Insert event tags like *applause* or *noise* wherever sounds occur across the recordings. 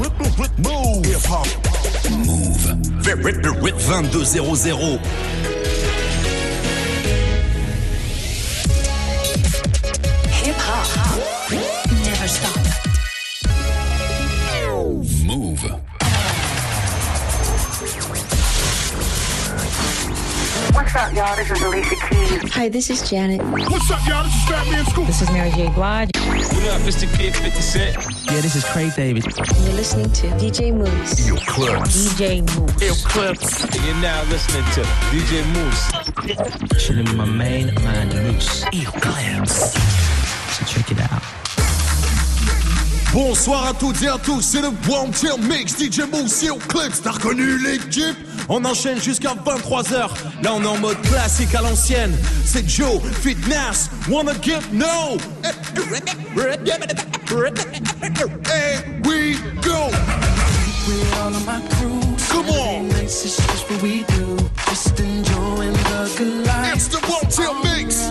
Move. Move. 2200. Up, y'all? This is Alicia Keys. Hi, this is Janet. What's up, y'all? This is Fatman Scoop. This is Mary J. Blige. What up, it's the kid 50 Cent. Yeah, this is Craig David. You're listening to DJ Mouss. Yo, clubs. DJ Mouss. Ill Clips. And you're now listening to DJ Mouss. Chilling with my main man, Mouss. Yo, clubs. So check it out. Bonsoir à toutes et à tous, c'est le Wanted Mix DJ Mouss et au Clips. T'as reconnu l'équipe On enchaîne jusqu'à 23h. Là, on est en mode classique à l'ancienne. C'est Joe, Fitness, Wanna Get No? Here we go. with all of my crew. Come on. Is just what we do. Just enjoying the good life. It's the One Tail Mix.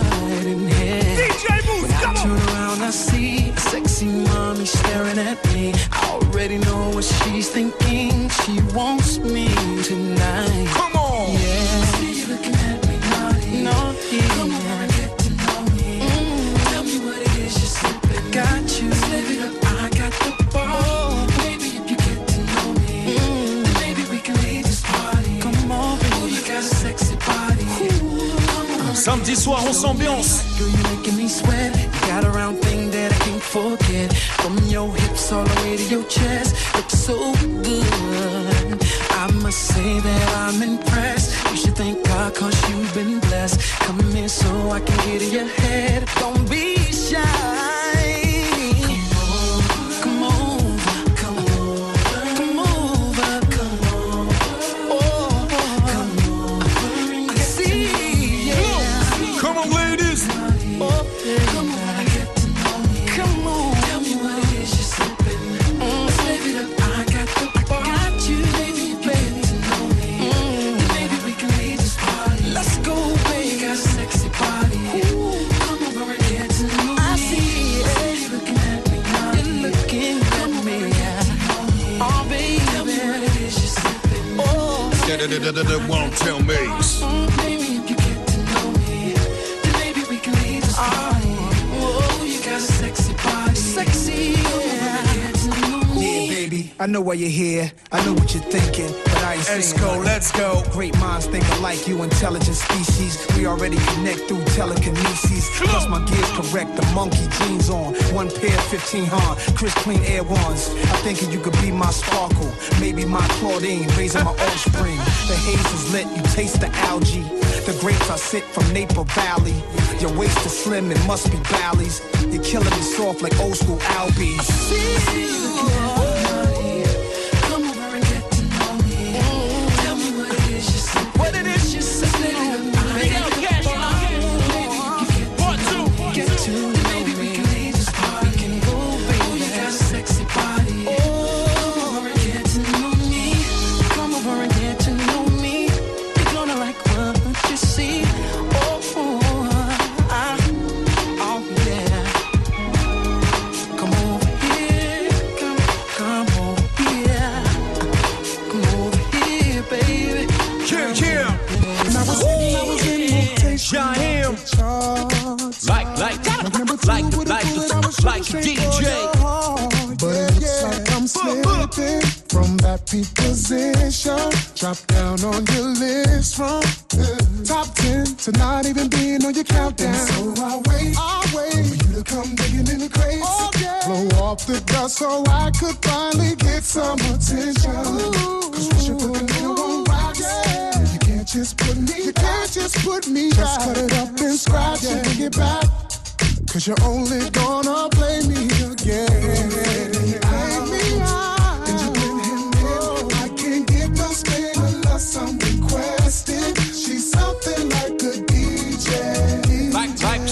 DJ Moose, I come turn on. around, I see a sexy mommy staring at me. I already know what she's thinking. She wants me tonight. Come on. Yeah. See you looking at me naughty. Naughty. Come over get to know me. Mm. Tell me what it is you're sipping. Got you. Slip it up. I got the ball. Maybe if you get to know me, mm. then maybe we can leave this party. Come on, baby. you got a sexy body. Come. Samedi soir, on s'ambiance. Girl, you're making me sweat. Can't forget. From your hips all the way to your chest, looks so good. I must say that I'm impressed. You should thank God cause you've been blessed. Come in so I can get in your head. Don't be shy. The Wanted Mix. Maybe if you get to know me, then maybe we can party. Oh, you got a sexy body. Sexy, yeah. Me. Yeah, baby, I know why you're here. I know what you're thinking, I ain't Let's go, nothing. let's go. Great minds think alike, you intelligent species. We already connect through telekinesis. Plus my gears correct, the monkey jeans on. One pair, 15 Han, crisp clean air ones. I thinking you could be my sparkle, maybe my Claudine, raising my offspring. The haze is lit, you taste the algae. The grapes I sit from Napa Valley. Your waist is slim, it must be Bally's. You're killing me soft like old school Albies. Like DJ. But it looks like I'm slipping from that peak position. Drop down on your list from uh, top 10 to not even being on your countdown. So I wait, I wait for you to come digging in the crates. Oh, Blow off the dust so I could finally get some attention. Cause what you're cooking, you won't rock. You can't just put me You can't just put me Just cut it up and scratch and bring it back. Cause you're only gonna play me again. Play me out. And you've been hitting it. I can't get no spin unless I'm requested. She's something like a DJ. Like, like,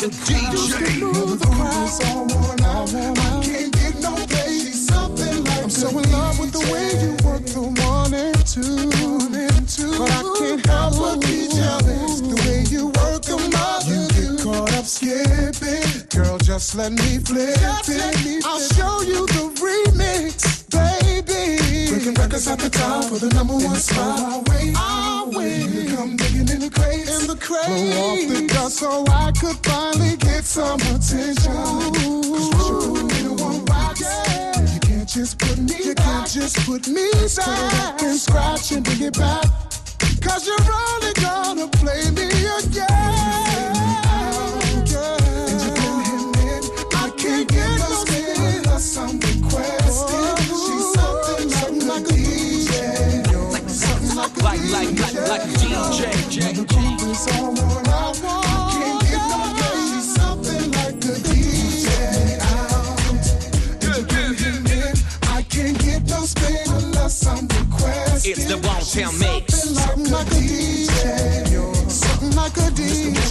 a DJ. Never the crowd's all worn out. I can't get no play. She's something like I'm so in love with the way you work the one and two. But I can't caught skipping. Girl, just let me flip it. I'll show you the remix. Baby. Breaking records at the top for the number one spot. I'll wait, I'll wait. You come digging in the crates, in the crates. Blow off the dust so I could finally get some attention. Cause once you put me in one box, you can't just put me You can't just put me back. Put it up and scratch and bring it back. Cause you're only gonna play me again. It's the Mix. Something like a DJ. Something like a DJ.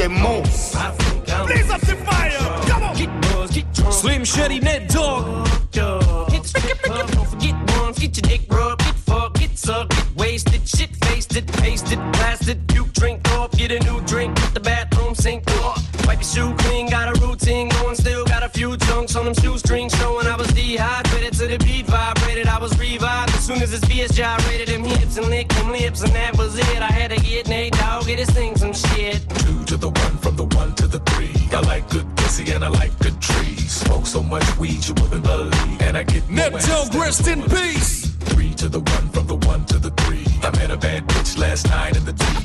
DJ Mouss. Blaze up the fire. Come on. Slim Shady Nate Dogg. Get stripped up, don't forget ones, get your dick rubbed, get fucked, get sucked, get wasted, shit faced it, pasted, blasted, you drink off, get a new drink, hit the bathroom sink off, wipe your shoe clean, revived as soon BS gyrated them hips and licked them lips and that was it. I had to get Nate Dogg, get his thing some shit. Two to the one, from the one to the three. I like good pussy and I like good trees. Smoke so much weed you wouldn't believe. And I get more Net ass Dog, than rest in peace. Three to the one, from the one to the three. I met a bad bitch last night in the D.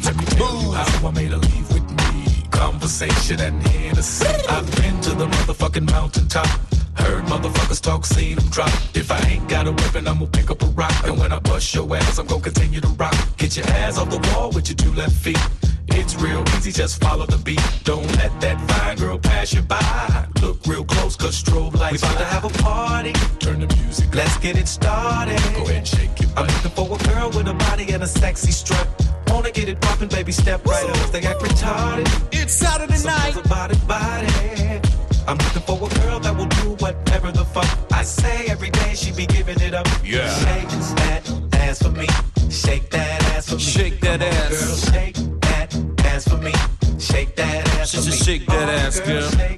Conversation and Hennessy. I've been to the motherfucking mountaintop. Heard motherfuckers talk, seen them drop. If I ain't got a weapon, I'ma pick up a rock. And when I bust your ass, I'm gonna continue to rock. Get your ass off the wall with your two left feet. It's real easy, just follow the beat. Don't let that fine girl pass you by. Look real close, cause strobe lights. We about to have a party. Turn the music. Let's get it started. Go ahead shake it. I'm looking for a girl with a body and a sexy strut. Wanna get it poppin', baby, step right up. They act retarded. It's Saturday Some night. about it, body. I'm looking for a girl that will do whatever the fuck I say every day. She be giving it up. Yeah. Shake that ass for me. Shake that ass for me. Shake that Come on, ass. Girl, shake that ass for me. Shake that ass for me. shake that ass, girl. Shake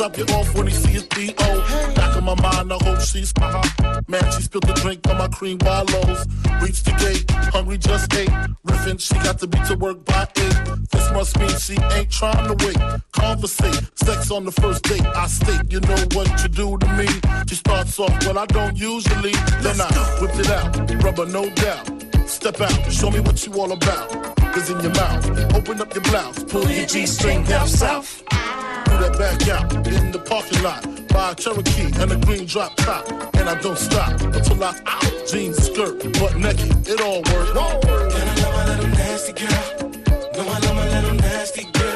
drop you off when he see his D.O. Back in my mind, I hope she's my. Man, she spilled the drink on my cream wallows. Reached the gate, hungry just ate. Riffin', she got to be to work by eight. This must mean she ain't trying to wait. Conversate, sex on the first date. I state, you know what you do to me. She starts off, well, I don't usually. Then I whip it out, rubber, no doubt. Step out, show me what you all about. Is in your mouth, open up your blouse, pull your G-string down south. Do that back out in the parking lot. Buy a Cherokee and a green drop top. And I don't stop until I out. Jeans, skirt, butt naked, it all work. All work. And I love my little nasty girl. No, I love my little nasty girl.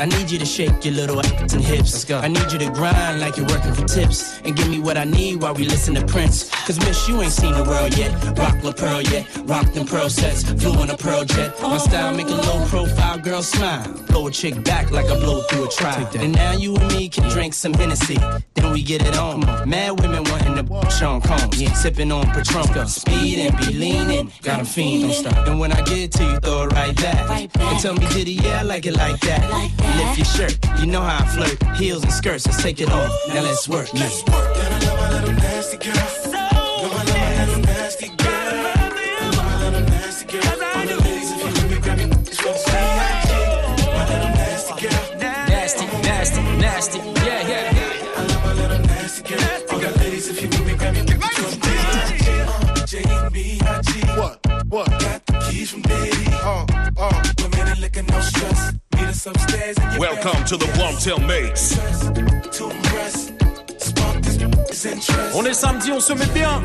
I need you to shake your little ass and hips. Let's go. I need you to grind like you're working for tips. And give me what I need while we listen to Prince. Cause miss, you ain't seen the world yet. Rock La Pearl yet. Rock them pearl sets. Flew on a pearl jet. My style make a low profile girl smile. Blow a chick back like I blow through a trial. And now you and me can drink some Hennessy. Then we get it on. Mad women wanting to Sean Combs. Yeah. Sipping on Patron. Speed and be leaning. Got a fiend. Don't stop. And when I get to you, throw it right back. And tell me, did he? Yeah, I like it like that. Lift your shirt. You know how I flirt. Heels and skirts. Let's take it off. Now let's work. Let's work. nasty girl. Know I love my little nasty girl. Know my little nasty girl. All the ladies, if you let me grab you, it's gonna say I My little nasty girl. Nasty, nasty, nasty. Yeah, yeah, yeah. I love my little nasty girl. All the ladies, if you let me grab you, it's gonna say I J-B-I-G. What? What? Got the keys from Diddy. Uh, uh. Welcome to the Wanted Mix. To impress. Spark this is interest. On est samedi, on se met bien.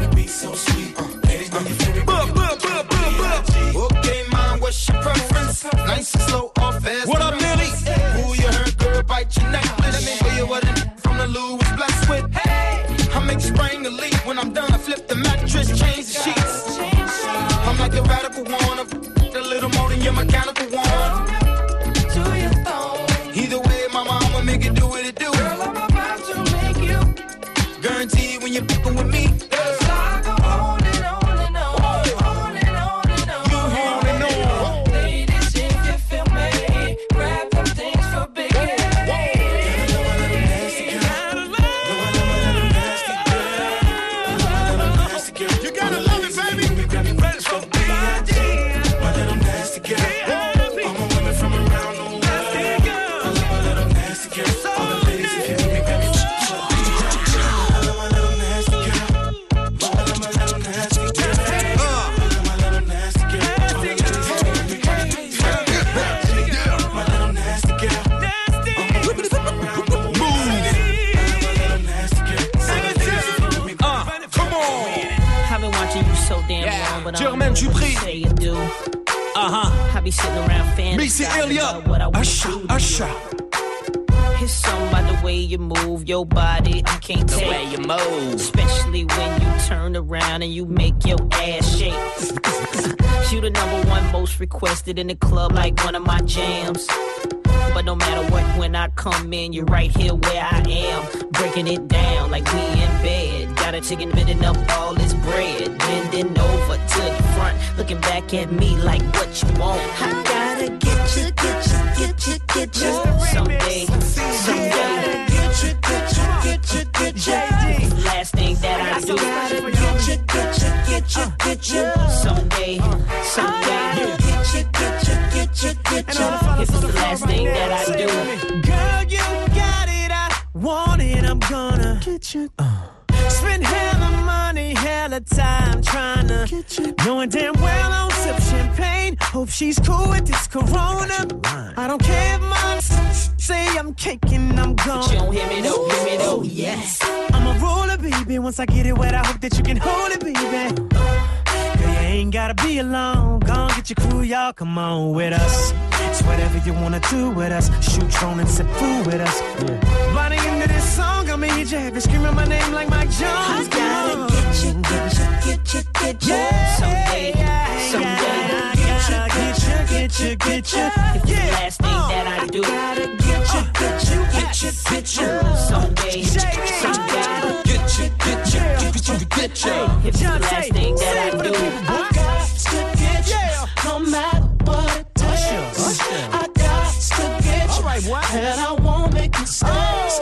Okay, mom, what's your preference? Nice and slow or fast? What up, Nelly? Who you heard, girl, bite your necklace. Let me show you what it from the Lou was blessed with. Hey, I make spring the leap. When I'm done, I flip the mattress, change the sheets. Requested in the club, like one of my jams. But no matter what, when I come in, you're right here where I am. Breaking it down like we in bed. Got a chicken bending up all this bread. Bending over to the front, looking back at me like what you want. I gotta get you, get you, get you, get you. Someday, someday. Get you, get you, get you, get you. Last thing that I do. Get you, get you, get you, get you. Someday, someday. Get you, get you, get you, get you. If it's the last thing that I do. Girl, you got it. I want it. I'm gonna get you. Uh. Spend hella money, hella time trying to get you. Knowing damn well I don't sip champagne. Hope she's cool with this corona. I don't care if mom s- say I'm caking, I'm gone. you don't hear me though, hear me though, yes. I'm a roller, baby. Once I get it wet, I hope that you can hold it, baby. Ain't gotta be alone. Go get your crew, y'all. Come on with us. It's whatever you wanna do with us. Shoot drone and sip food with us. By the end of this song, I'ma hit you heavy, screaming my name like Mike Jones. I gotta get you, get you, get you, get you. Someday, someday. I gotta get you, get you, get you. If the last thing that I do. Gotta get you, get you, get you, get you. Someday, someday. Get you, get you, get you, get you. If the last thing that I do. I won't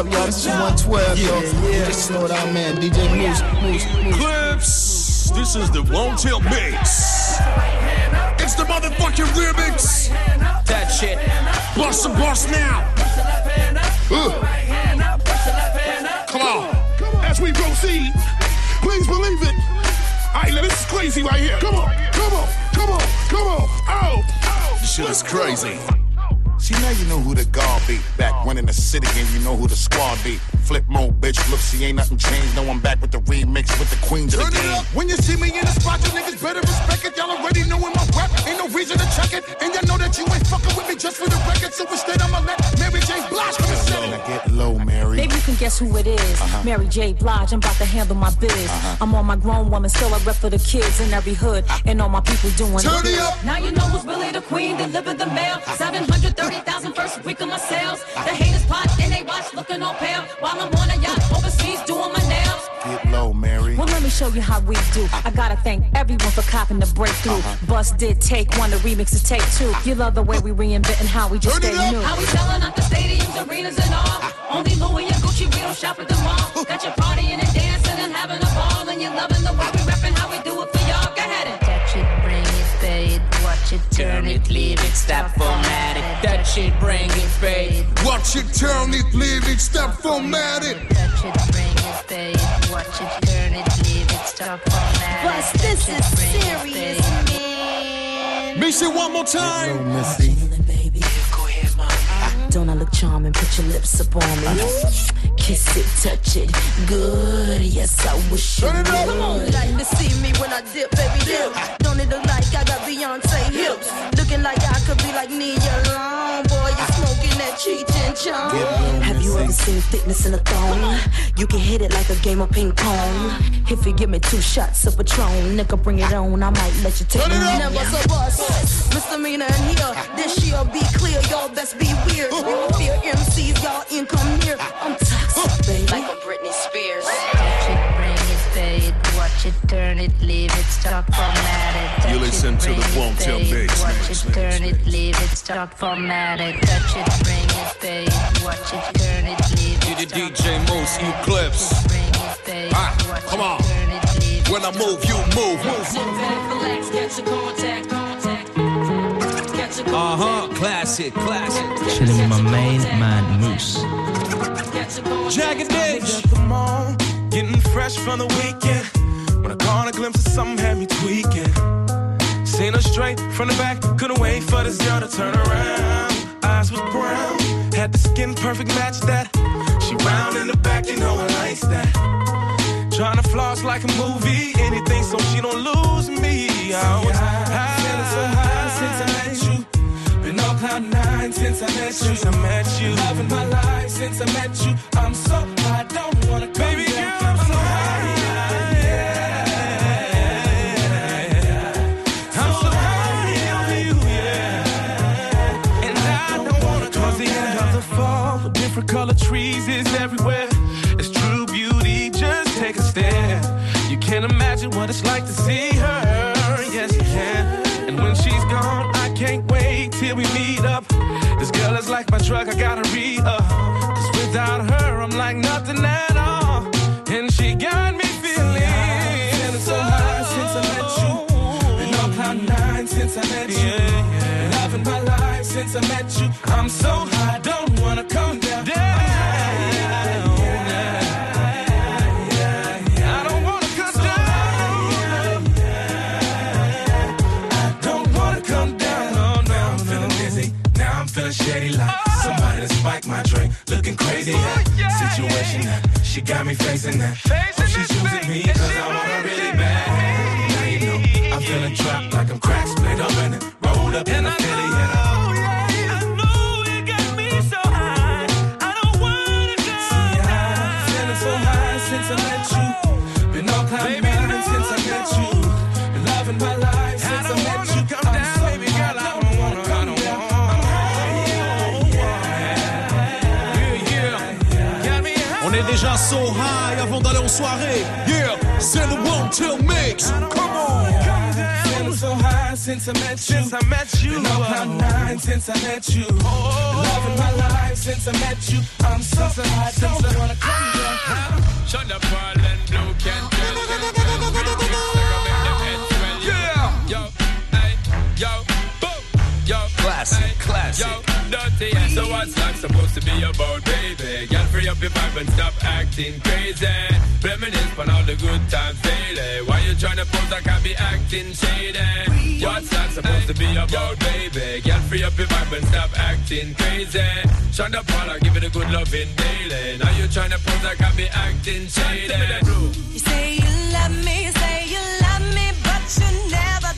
up, y'all? This is 112, yo. Just slow down, man. DJ Mouss, Mouss, Mouss. Clips. This is the Wanted Mix. It's the motherfucking remix. That shit. Bust some bust now. Uh. Come on. As we proceed, please believe it. All right, now this is crazy right here. Come on, come on, come on, come on. Oh, oh. This shit is crazy. See now you know who the guard be. Back when in the city and you know who the squad be. Flip mode, bitch. Look, see ain't nothing changed. No, I'm back with the remix with the queens of the Turn it game. up. When you see me in the spot, you niggas better respect it. Y'all already knowin' my rap. Ain't no reason to check it. And you know that you ain't fucking with me just for the record. So instead, I'ma let Mary J. Blige come and set it. Get low, Mary. Maybe you can guess who it is. Uh-huh. Mary J. Blige, I'm about to handle my biz. Uh-huh. I'm on my grown woman, still a rep for the kids in every hood. And all my people doing Turn it. it up. Now you know who's really the queen, delivered the mail. 730,000 first week of my sales. The haters plot and they watch looking all pale. While I'm on a yacht overseas doing my nails. Get low, Mary. Well, let me show you how we do. I gotta thank everyone for copping the breakthrough. Uh-huh. Bust did take one, the remix is take two. You love the way we reinvent and how we just stay new. How we selling out the stadiums, arenas, and all. Only Louis and Gucci, we don't shop at the mall. Got you partying and dancing and having a ball. And you're loving the way watch it, turn it, leave it, stop, format it. Touch it, bring it, pay. Watch it, turn it, leave it, stop, format it. Touch it, bring it, pay watch it, turn it, leave it, stop, format it. But this Touch is it, bring it, serious, pay it. man. Mix it one more time. Don't I look charming? Put your lips up on me. Kiss it, touch it. Good. Yes, I wish you it. Come on, like to see me when I dip, baby dip. Don't it look like I got Beyonce hips? Looking like I could be like Nia Long. Have you ever seen thickness in a thong? You can hit it like a game of ping pong. If you give me two shots of Patron, nigga, bring it on. I might let you take it me up. home. Never so bust. Misdemeanor in here. This year be clear. Y'all best be weird. Fear MCs, y'all income near. I'm toxic, baby. Watch it, turn it, leave it, stop, format it. Touch You it, listen to the bring it, Won't Tell pay it, Watch mix, it, mix, turn it, leave it, stop, format it. Touch it, bring it, pay it, watch it, turn it, leave it. You the DJ Mouss, you clips. Touch it, bring it, pay Ah, watch come on. turn it, leave it, When I move, you move. sit back, relax, catch a contact, contact. Catch a Uh huh. Classic, classic. Chilling with my main man Mouss. catch a contact. Jagged edge. Come on, getting fresh from the weekend. When I caught a glimpse of something had me tweaking. Seen her straight from the back, couldn't wait for this girl to turn around. Eyes was brown, had the skin perfect match that. She round in the back, you know I likes that. Trying to floss like a movie, anything so she don't lose me. I was high, feeling so high since I met you. Been on cloud nine since I met you. Since I met you. Loving my life since I met you. I'm so high, don't wanna come Baby girl, I'm so trees is everywhere. It's true beauty, just take a stare. You can't imagine what it's like to see her. Yes, you can. And when she's gone, I can't wait till we meet up. This girl is like my drug, I gotta re up. Cause without her, I'm like nothing at all. And she got me feeling, feeling so high since I met you. Been on cloud nine since I met you. Been loving my life since I met you. I'm so high, don't wanna come spiked my drink. Looking crazy. That situation that she got me facing that. Oh, she's using me cause I want her really bad. Now you know I'm feeling trapped so high avant d'aller en soirée. Yeah, c'est le One Till Mix. Come on. Feeling so high since I met you. Since I met you. Been cloud nine since I met you. Been loving my life since I met you. I'm so high, don't wanna come down. Shut up, Paul and Blue can tell. *laughs* Yeah. Yo, hey, yo, boom, yo. Classic, classic. dirty, yeah. So what's luck supposed to be about, baby? Girl, free up your vibe and stop acting crazy. Reminisce on all the good times daily. Why you trying to pose like I be acting shady? What's luck supposed to be about, baby? Girl, free up your vibe and stop acting crazy. Shonda Paula, give it a good loving daily. Now you trying to pose like I be acting shady. You say you love me, say you love me, but you never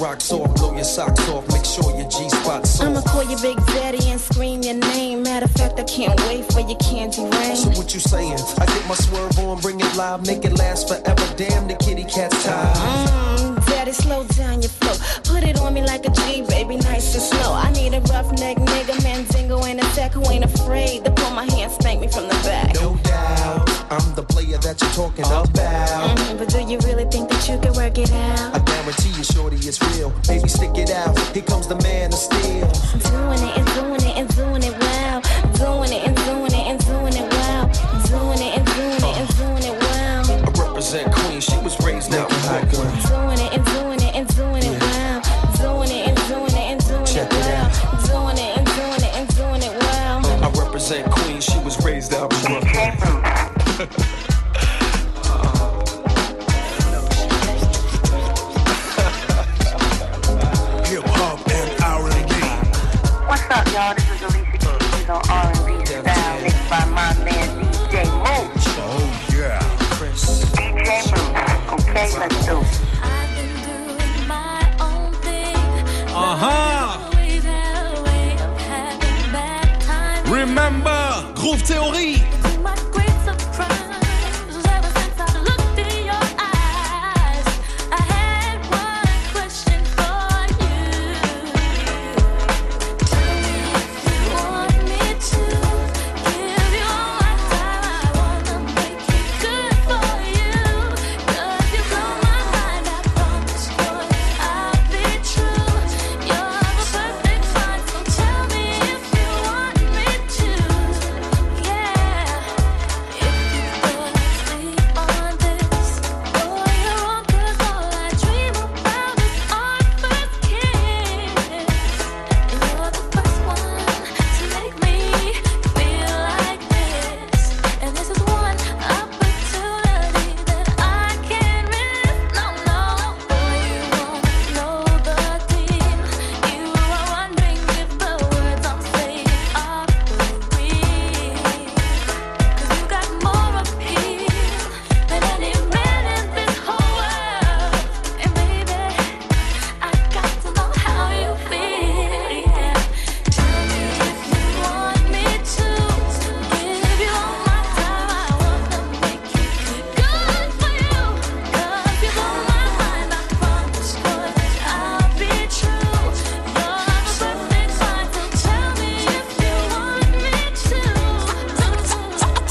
rock off, blow your socks off.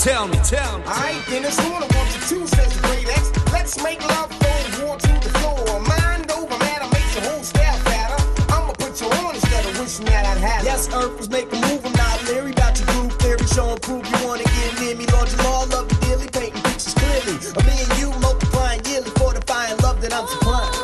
Tell me, tell me. Alright, ain't finished. All I want you to says the great X. Let's make love, throw war to the floor. Mind over matter makes the whole staff fatter. I'ma put you on instead of wishing that I'd had. Yes, Earth was making move. I'm not leery about your group theory. Showing proof you wanna get near me. Lord, law all love you dearly. Painting pictures clearly. Of me and you multiplying yearly. Fortifying love that I'm supplying.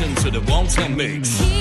listen to the ones mix. makes.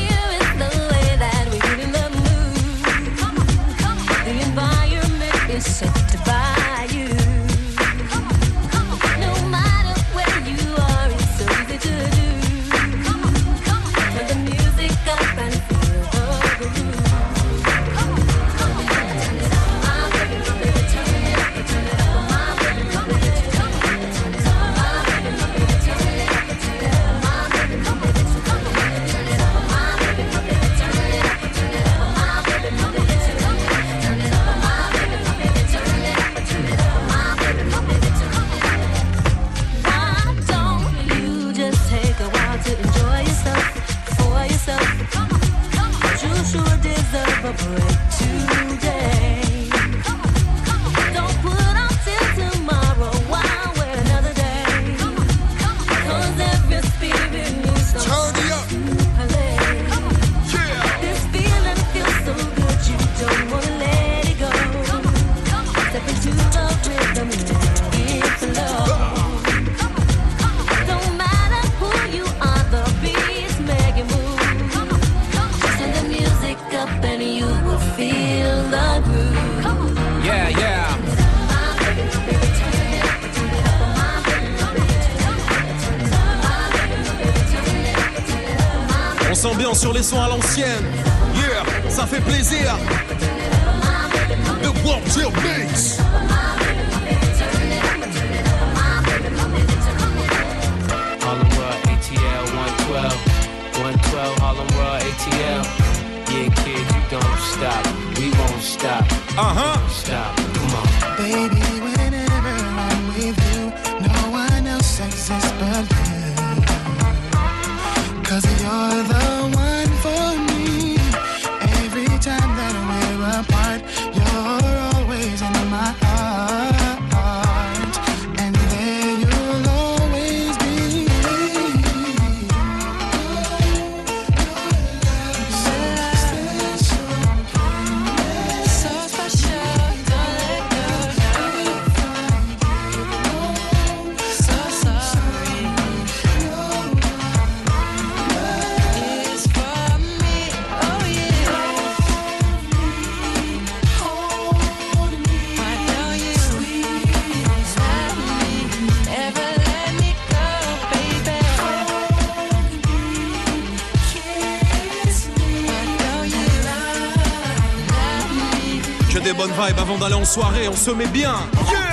des bonnes vibes avant d'aller en soirée, on se met bien. Yeah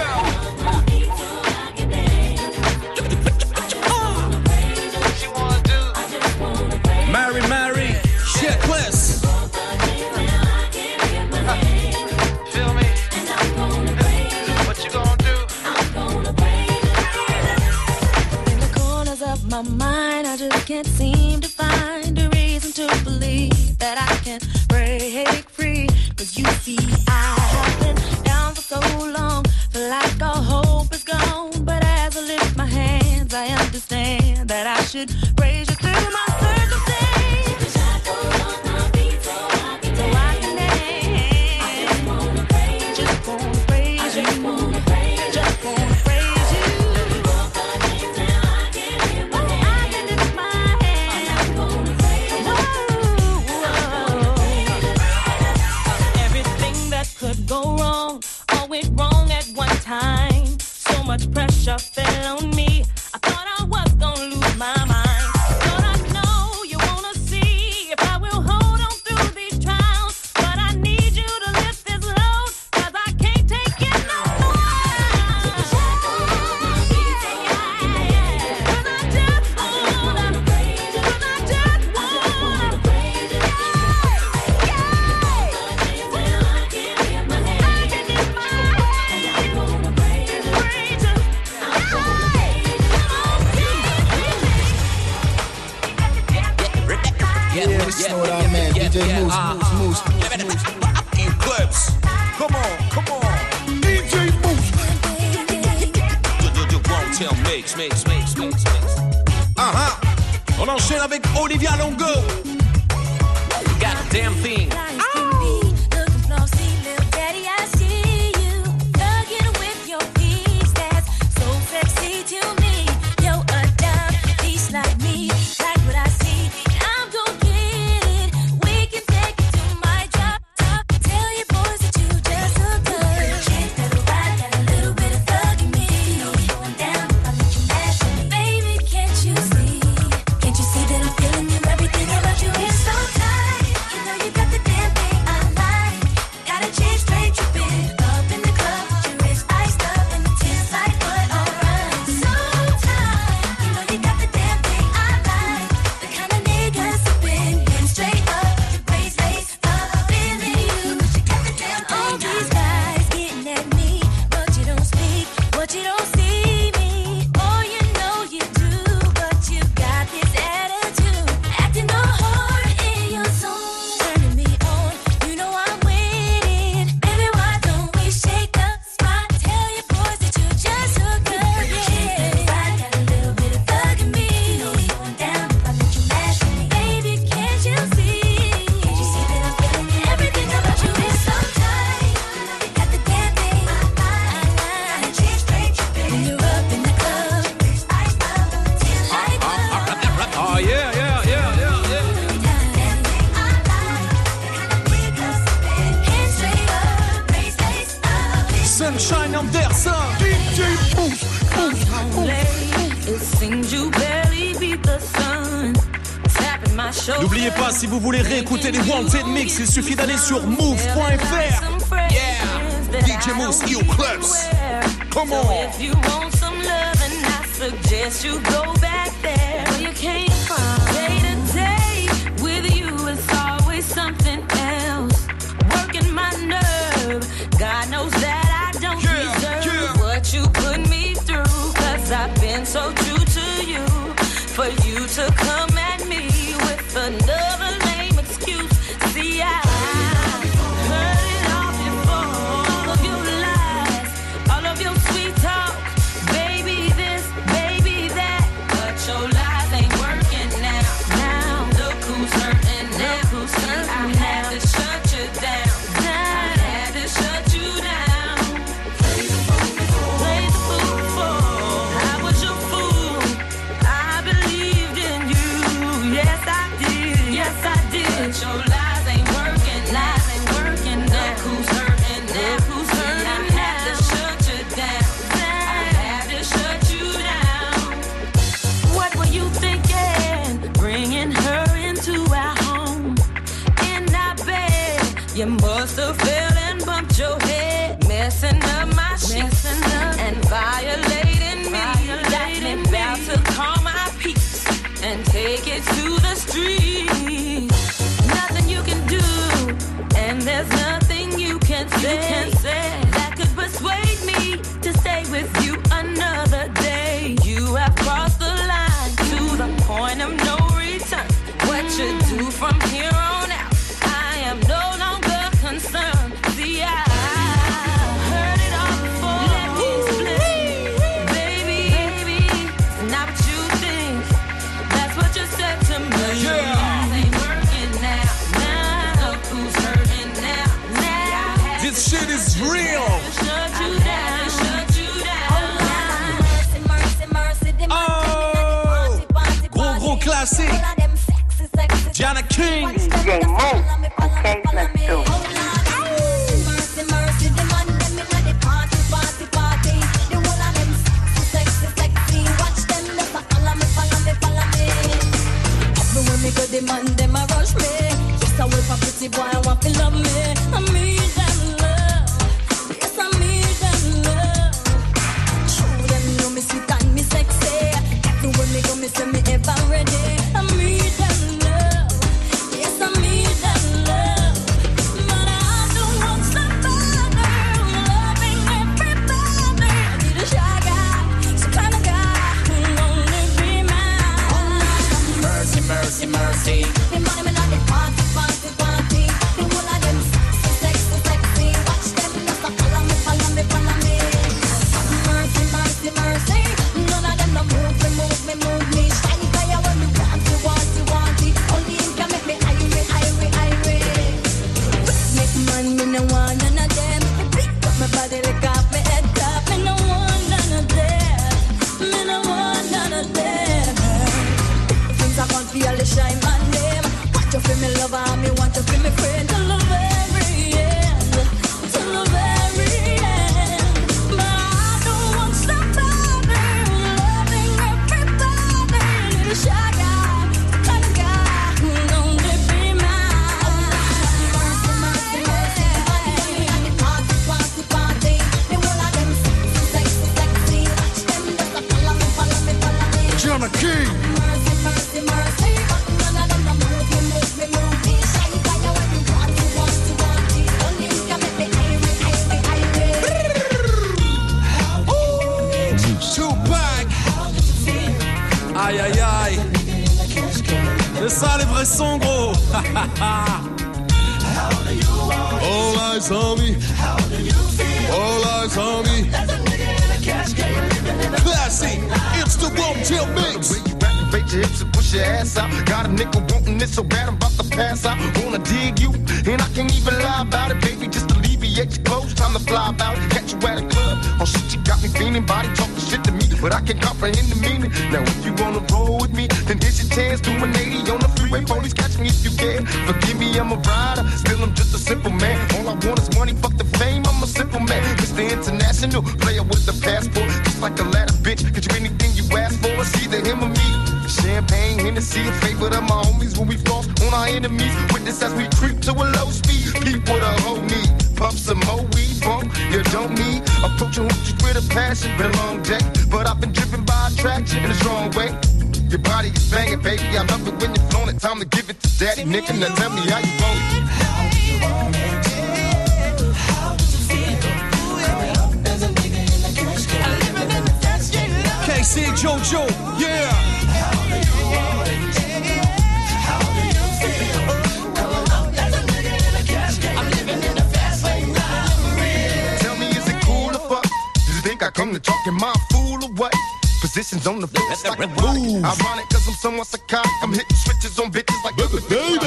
Mary, Mary, checklist. My mind, I just can't seem to find a reason to believe mix, mix, mix, mix, mix. Ah ah On enchaîne avec Olivia Longo. Goddamn thing. Ah. N'oubliez pas, si vous voulez réécouter les Wanted Mix, il suffit d'aller sur move.fr. Yeah, DJ Moose, you clubs. Come on. Come to talk in my fool away. Positions on the floor, it's like a move. Ironic, cause I'm somewhat psychotic. I'm hitting switches on bitches like a baby.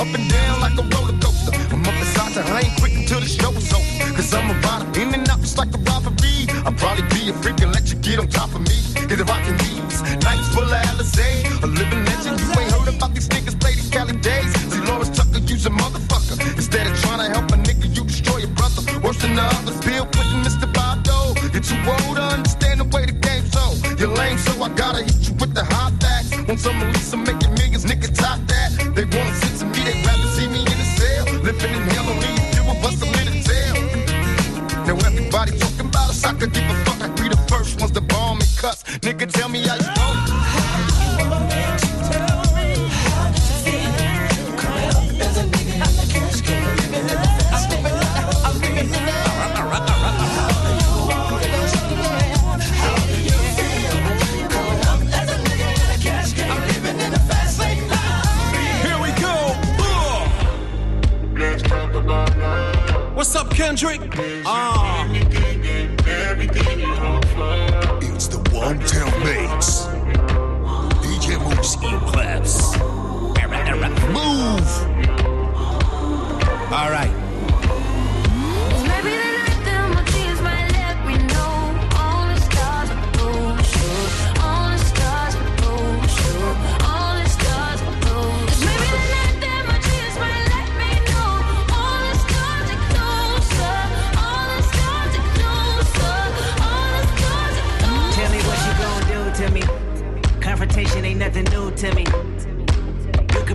Up and down like a roller coaster. I'm up inside the I ain't quick until the show's over. Cause I'm a rider, in and out just like a robbery. I'll probably be a freak and let you get on top of me. Get the rockin' these nights full of Alizé. A living legend, you ain't heard about these niggas play these Cali days. See, Lawrence Tucker, use a motherfucker. Instead of trying to help a nigga, you destroy your brother. Worse than the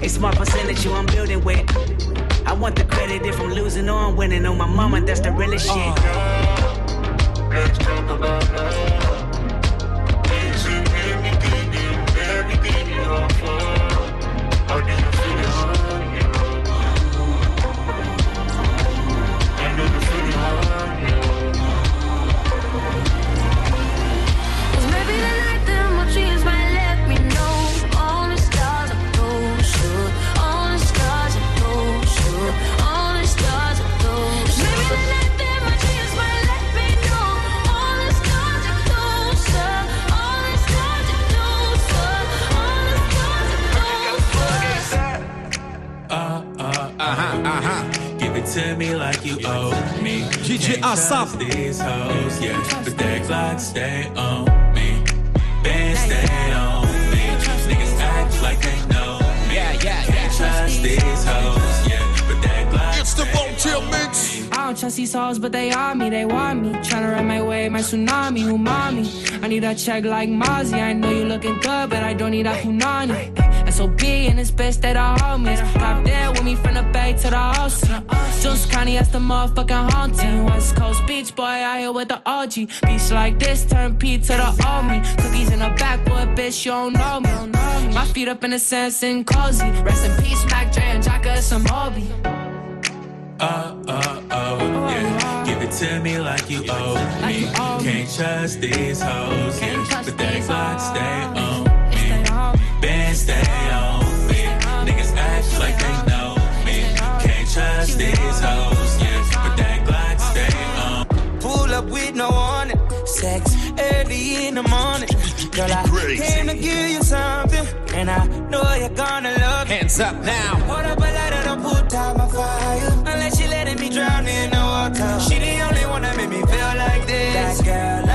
A small percentage you I'm building with. I want the credit if I'm losing or I'm winning. On my mama, that's the realest shit. Cause to me like you owe me. DJ Can't Asap. these hoes, yeah. But their clock stay on me. Band stay on me. Niggas act like they know me. Yeah, yeah, Can't trust these hoes, yeah. But their clock It's the Wanted Mix. I don't trust these hoes, but they are me, they want me. Tryna ride my way, my tsunami, umami. I need a check like Mozzie. I know you looking good, but I don't need a punani. SOB and this bitch that I homies. Pop there with me from the bay to the house. Juice County, that's the motherfucking haunting. West Coast Beach boy, out here with the OG. Beach like this, turn P to the me. Cookies in the backwood, bitch, you don't know me. My feet up in the sand, sitting cozy. Rest in peace, Mac Dre and Jacka, it's some hobby. Uh, uh, oh, yeah. Give it to me like you owe me. Can't trust these hoes, yeah. But their clock stay on watch these hoes, yeah. But that glide stay on. Pull up with no warning. Sex early in the morning. Girl, I came to give you something. And I know you're gonna love it. Hands up now. Hold up a lighter, don't put out my fire. Unless you're letting me drown in the water. She the only one that made me feel like this. That girl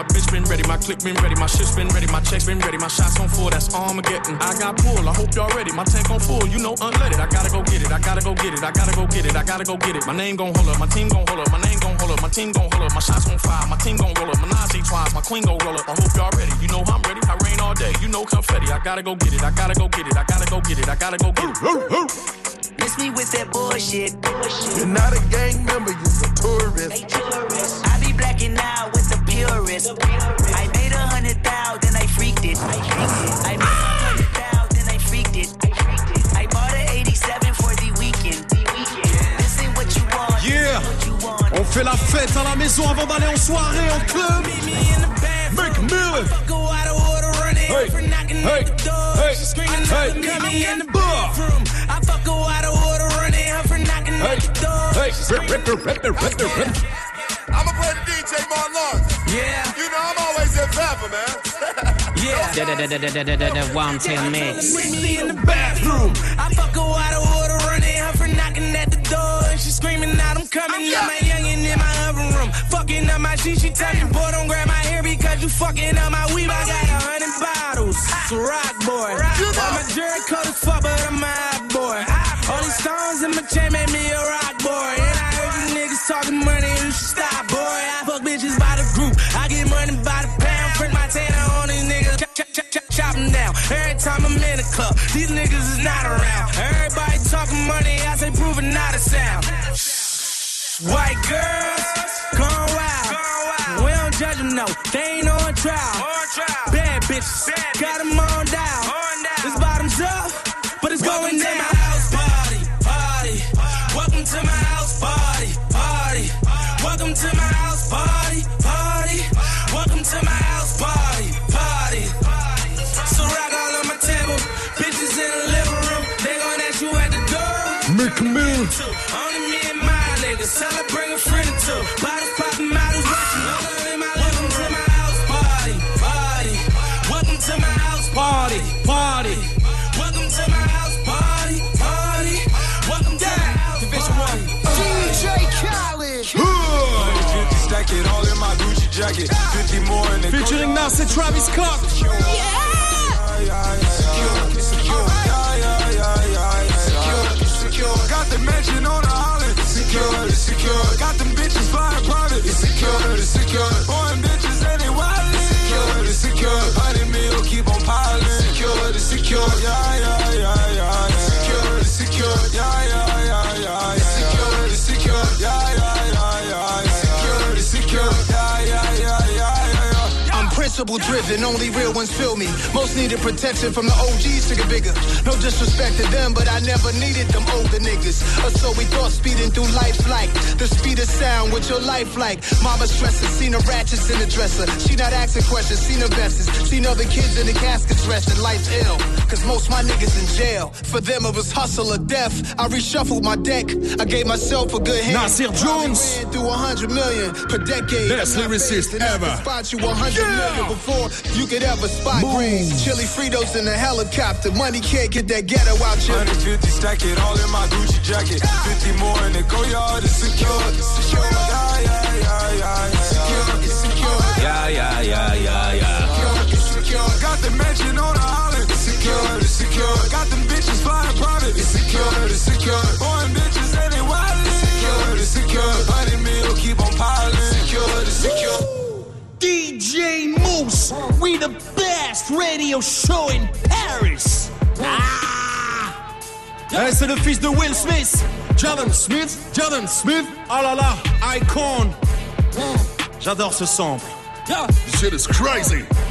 my bitch been ready, my click been ready, my shit's been ready, my checks been ready, my shots on full, that's Armageddon. Mm, I got pull, I hope y'all ready, my tank on full, you know unleaded. I gotta go get it, I gotta go get it, I gotta go get it, I gotta go get it. My name gon' hold up, my team gon' hold up, my name gon' hold up, my team gon' hold up, my shots gon' fire, my team gon' roll up, Menage twice, my queen gon' roll up. I hope y'all ready, you know I'm ready, I rain all day, you know confetti. I gotta go get it, I gotta go get it, I gotta go get it, I gotta go get it. Miss me with that bullshit. You're not a gang member, you're a tourist. I be blacking out with the purist. I made a hundred thou, then I freaked it. I made a hundred thou, then I freaked it. I bought an 87 for the weekend. This ain't what you want. Yeah. On fait la fête à la maison avant d'aller en soirée, en club. Make Miller. Hey, hey, hey, hey, bathroom. I fuck her out of order, running her for knocking hey, at the door. hey, rip, rip, rip, rip, rip, rip, rip. I'ma play the DJ Marlon. Yeah. You know I'm always in favor, man. *laughs* Yeah. The, the, the, the, the Wanted Mix. Me in the bathroom. I fuck her out of order, running her for knocking at the door. And she screaming out, I'm coming. Yeah, my youngin' in my oven room. Fucking up my shit, she tell me, boy, don't grab my hair because you fucking up my weave. I got a hundred bottles. It's a rock boy. All my jury coat is fuck, but I'm a hot boy. All these stones in my chain made me a rock boy. And I heard you niggas talking money, you should stop, Every time I'm in the club, these niggas is not around. Everybody talking money, I say proving not a sound. White girls, gone wild. We don't judge them, no. They ain't on trial. Bad bitches, got them on down. This bottoms up, door. Make Miller. Only me and my niggas. Tell her bring a friend or two. Bottles popping, models watching. Welcome to my house party, party. Welcome to my house Party, party. Welcome to my house party, party. Welcome to my house party. DJ Khaled. Stack it all in my Gucci jacket. 50 more in the Featuring Nas and Travis Scott. Got principle driven, only real ones feel me. Most needed protection from the OGs to get bigger. No disrespect to them, but I never needed them older niggas. Or so we thought speeding through life like the speed of sound with your life like. Mama stressing, seen the ratchets in the dresser. She not asking questions, seen her vests, seen other kids in the caskets resting. Life's ill, cause most my niggas in jail. For them it was hustle or death. I reshuffled my deck. I gave myself a good hand. Nasir Jones. Through hundred million per decade. Best lyricist faced enough to ever. Spot you a hundred million before you could ever spot green. Chili Fritos in a helicopter. Money can't get that ghetto out you. 150 stack it all in my Gucci jacket. 50 more in the Goyard. It's secure. It's secure. Yeah, yeah, yeah, yeah. It's secure. It's secure. Yeah, yeah, yeah, yeah, yeah. It's secure. Got the mansion on the island. It's secure. It's secure. Got them bitches flying private. It's secure. It's secure. Boy, bitches and they wildin'. Secure. It's secure. Honey meal keep on piling. Secure. It's secure. DJ Mouss, we the best radio show in Paris. Ah! Eh, c'est le fils de Will Smith. Jaden Smith, Jaden Smith. Oh là là, icon. J'adore ce sample. Yeah. Shit is crazy.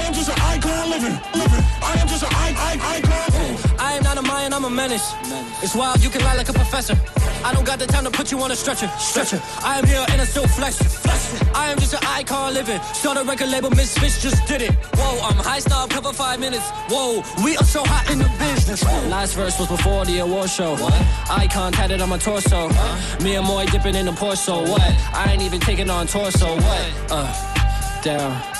I am just an icon living, living. I am just an I, I, icon. I am not a Mayan, I'm a menace. It's wild, you can lie like a professor. I don't got the time to put you on a stretcher, stretcher. I am here and I still flex, flex. I am just an icon living. Start a record label, Misfits just did it. Whoa, I'm high star, cover five minutes. Whoa, we are so hot in the business. Last verse was before the award show. What? Icon tatted on my torso. Me and Moy dipping in the Porsche, so what? I ain't even taking on torso, what? Uh, down.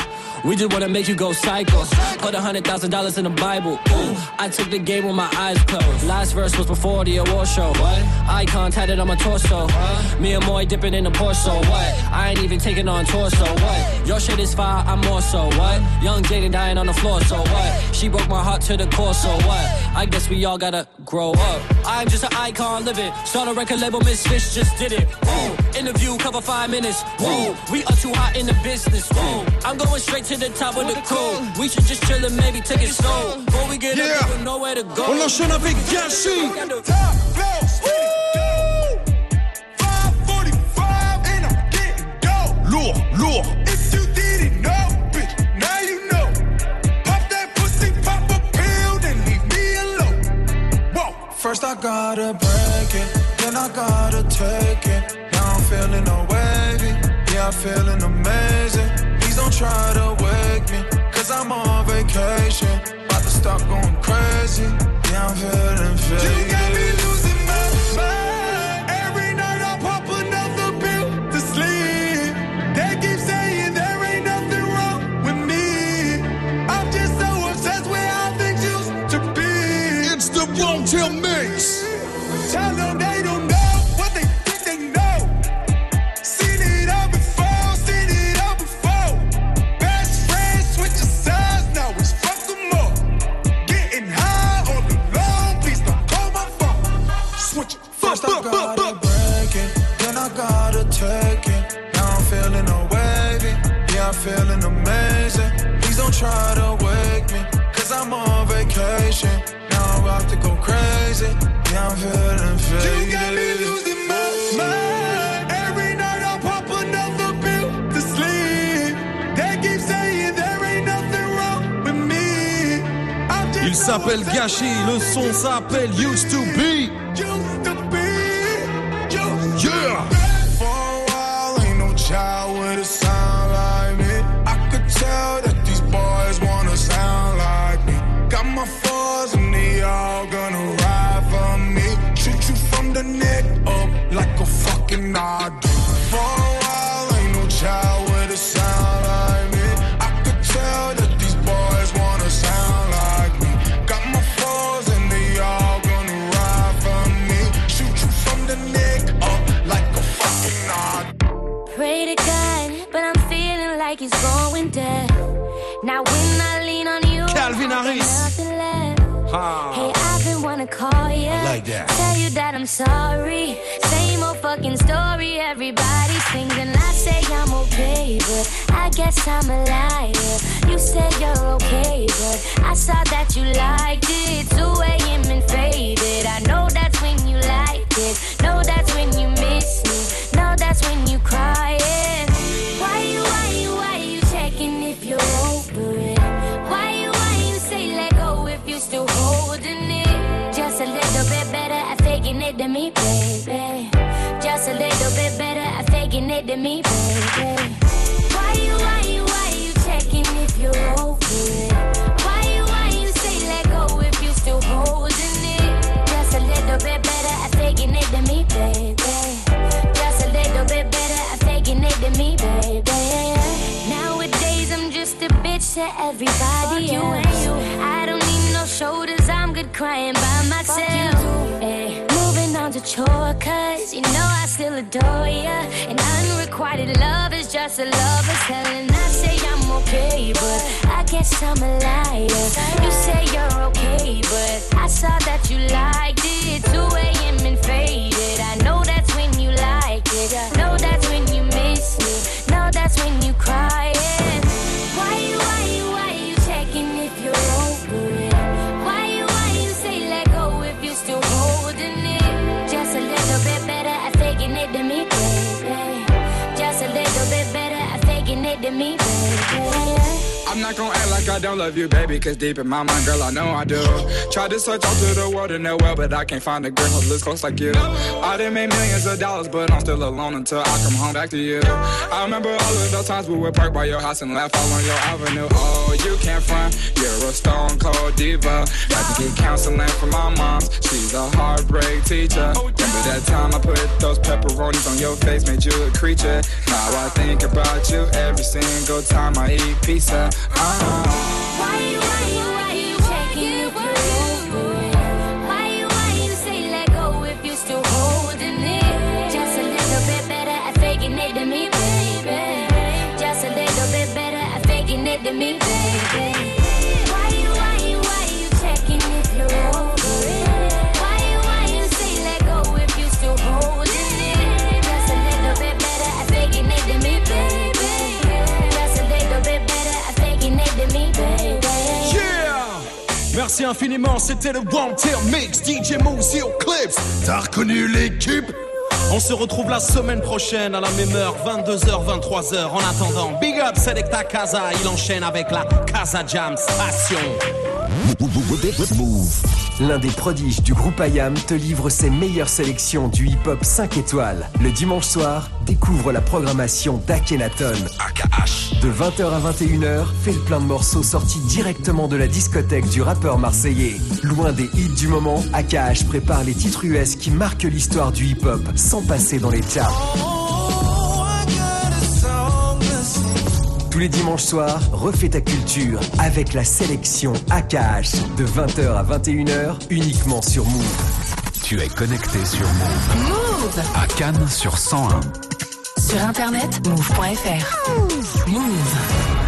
We just wanna make you go psycho. Put a hundred thousand dollars in the Bible. Ooh, I took the game with my eyes closed. Last verse was before the award show. What? Icon tatted on my torso. Huh? Me and Moy dipping in the Porsche. So what? I ain't even taking on torso. What? Your shit is fire, I'm more so. What? Young Jaden dying on the floor. So what? She broke my heart to the core. So what? I guess we all gotta grow up. I'm just an icon living. Start a record label, Misfits just did it. Woo. Interview cover five minutes. Woo. We are too hot in the business. Woo. I'm going straight to the top of the cool. We should just chill and maybe take it slow. Before we get Yeah. up, we know where to go. On enchaîne avec. Lourd, lourd. If you didn't know, bitch, now you know. Pop that pussy, pop a pill, then leave me alone. Whoa. First I gotta break it, then I gotta take it. Now I'm feeling no wavy, yeah, I'm feeling amazing. Don't try to wake me, cause I'm on vacation. About to start going crazy, yeah, I'm feeling faded. S'appelle Gachi, le son s'appelle Used to Be. Now when I lean on you, Calvin Harris. Ah. Hey, I've been wanna call you, I like that. tell you that I'm sorry. Same old fucking story, everybody sings and I say I'm okay, but I guess I'm a liar. You say you're okay, but I saw that you liked it. 2 a.m. and faded. I know that's when you liked it. Know that's when you miss me. Know that's when you crying. Me, baby. Just a little bit better at faking it than me, baby. Why you, why you, why you checking if you're over it? Why you, why you say let go if you still holding it? Just a little bit better at faking it than me, baby. Just a little bit better at faking it than me, baby. Nowadays I'm just a bitch to everybody else. I don't need no shoulders, I'm good crying by myself. Chore, cause you know I still adore ya. And unrequited love is just a lover's hell. And I say I'm okay, but I guess I'm a liar. You say you're okay, but I saw that you liked it. 2 a.m. and faded. I know that's when you like it. I know that's when you miss me. Know that's when you crying. Why I'm not gonna act like I don't love you, baby, cause deep in my mind, girl, I know I do. Tried to search all through the world and well, but I can't find a girl who looks close like you. I done made millions of dollars, but I'm still alone until I come home back to you. I remember all of those times we would park by your house and laugh all on your avenue. Oh, you can't front, you're a stone cold diva. Had to get counseling from my mom, she's a heartbreak teacher. Remember that time I put those pepperonis on your face, made you a creature. Now I think about you every single time I eat pizza. Why you, why you, why you checking if you're over it? Why you, why you say let go if you still holding it? Naked to me, baby Just a little bit better at faking it than me, baby. Merci infiniment, c'était le One Tail Mix, DJ Moose et au Clips. T'as reconnu l'équipe? On se retrouve la semaine prochaine à la même heure, 22h, 23h. En attendant, big up Selecta Casa, il enchaîne avec la Casa Jam Station. L'un des prodiges du groupe IAM te livre ses meilleures sélections du hip-hop 5 étoiles. Le dimanche soir, découvre la programmation d'Akhenaton. De 20h à 21h, fais le plein de morceaux sortis directement de la discothèque du rappeur marseillais. Loin des hits du moment, AKH prépare les titres US qui marquent l'histoire du hip-hop sans passer dans les charts. Tous les dimanches soirs, refais ta culture avec la sélection AKH de 20h à 21h uniquement sur Move. Tu es connecté sur Move. Move À Cannes sur 101. Sur internet, move.fr. Move.